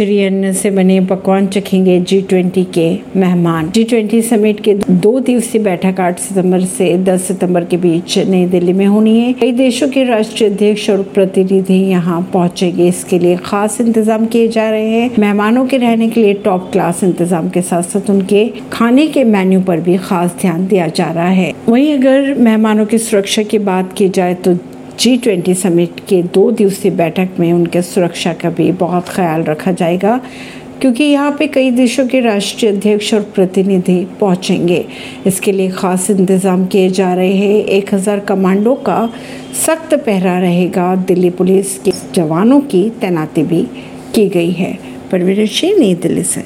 Manchurian से बने पकवान चखेंगे जी ट्वेंटी के मेहमान। जी ट्वेंटी समिट के दो दिवसीय बैठक 8 सितंबर से 10 सितंबर के बीच नई दिल्ली में होनी है। कई देशों के राष्ट्रीय अध्यक्ष और प्रतिनिधि यहाँ पहुँचेंगे। इसके लिए खास इंतज़ाम किए जा रहे हैं। मेहमानों के रहने के लिए टॉप क्लास इंतज़ाम के साथ साथ उनके खाने के मेन्यू पर भी खास ध्यान दिया जा रहा है। वही अगर मेहमानों की सुरक्षा की बात की जाए तो जी ट्वेंटी समिट के दो दिवसीय बैठक में उनके सुरक्षा का भी बहुत ख्याल रखा जाएगा, क्योंकि यहाँ पे कई देशों के राष्ट्रीय अध्यक्ष और प्रतिनिधि पहुँचेंगे। इसके लिए खास इंतज़ाम किए जा रहे हैं। एक हज़ार कमांडो का सख्त पहरा रहेगा। दिल्ली पुलिस के जवानों की तैनाती भी की गई है। परवीन सिंह, नई दिल्ली से।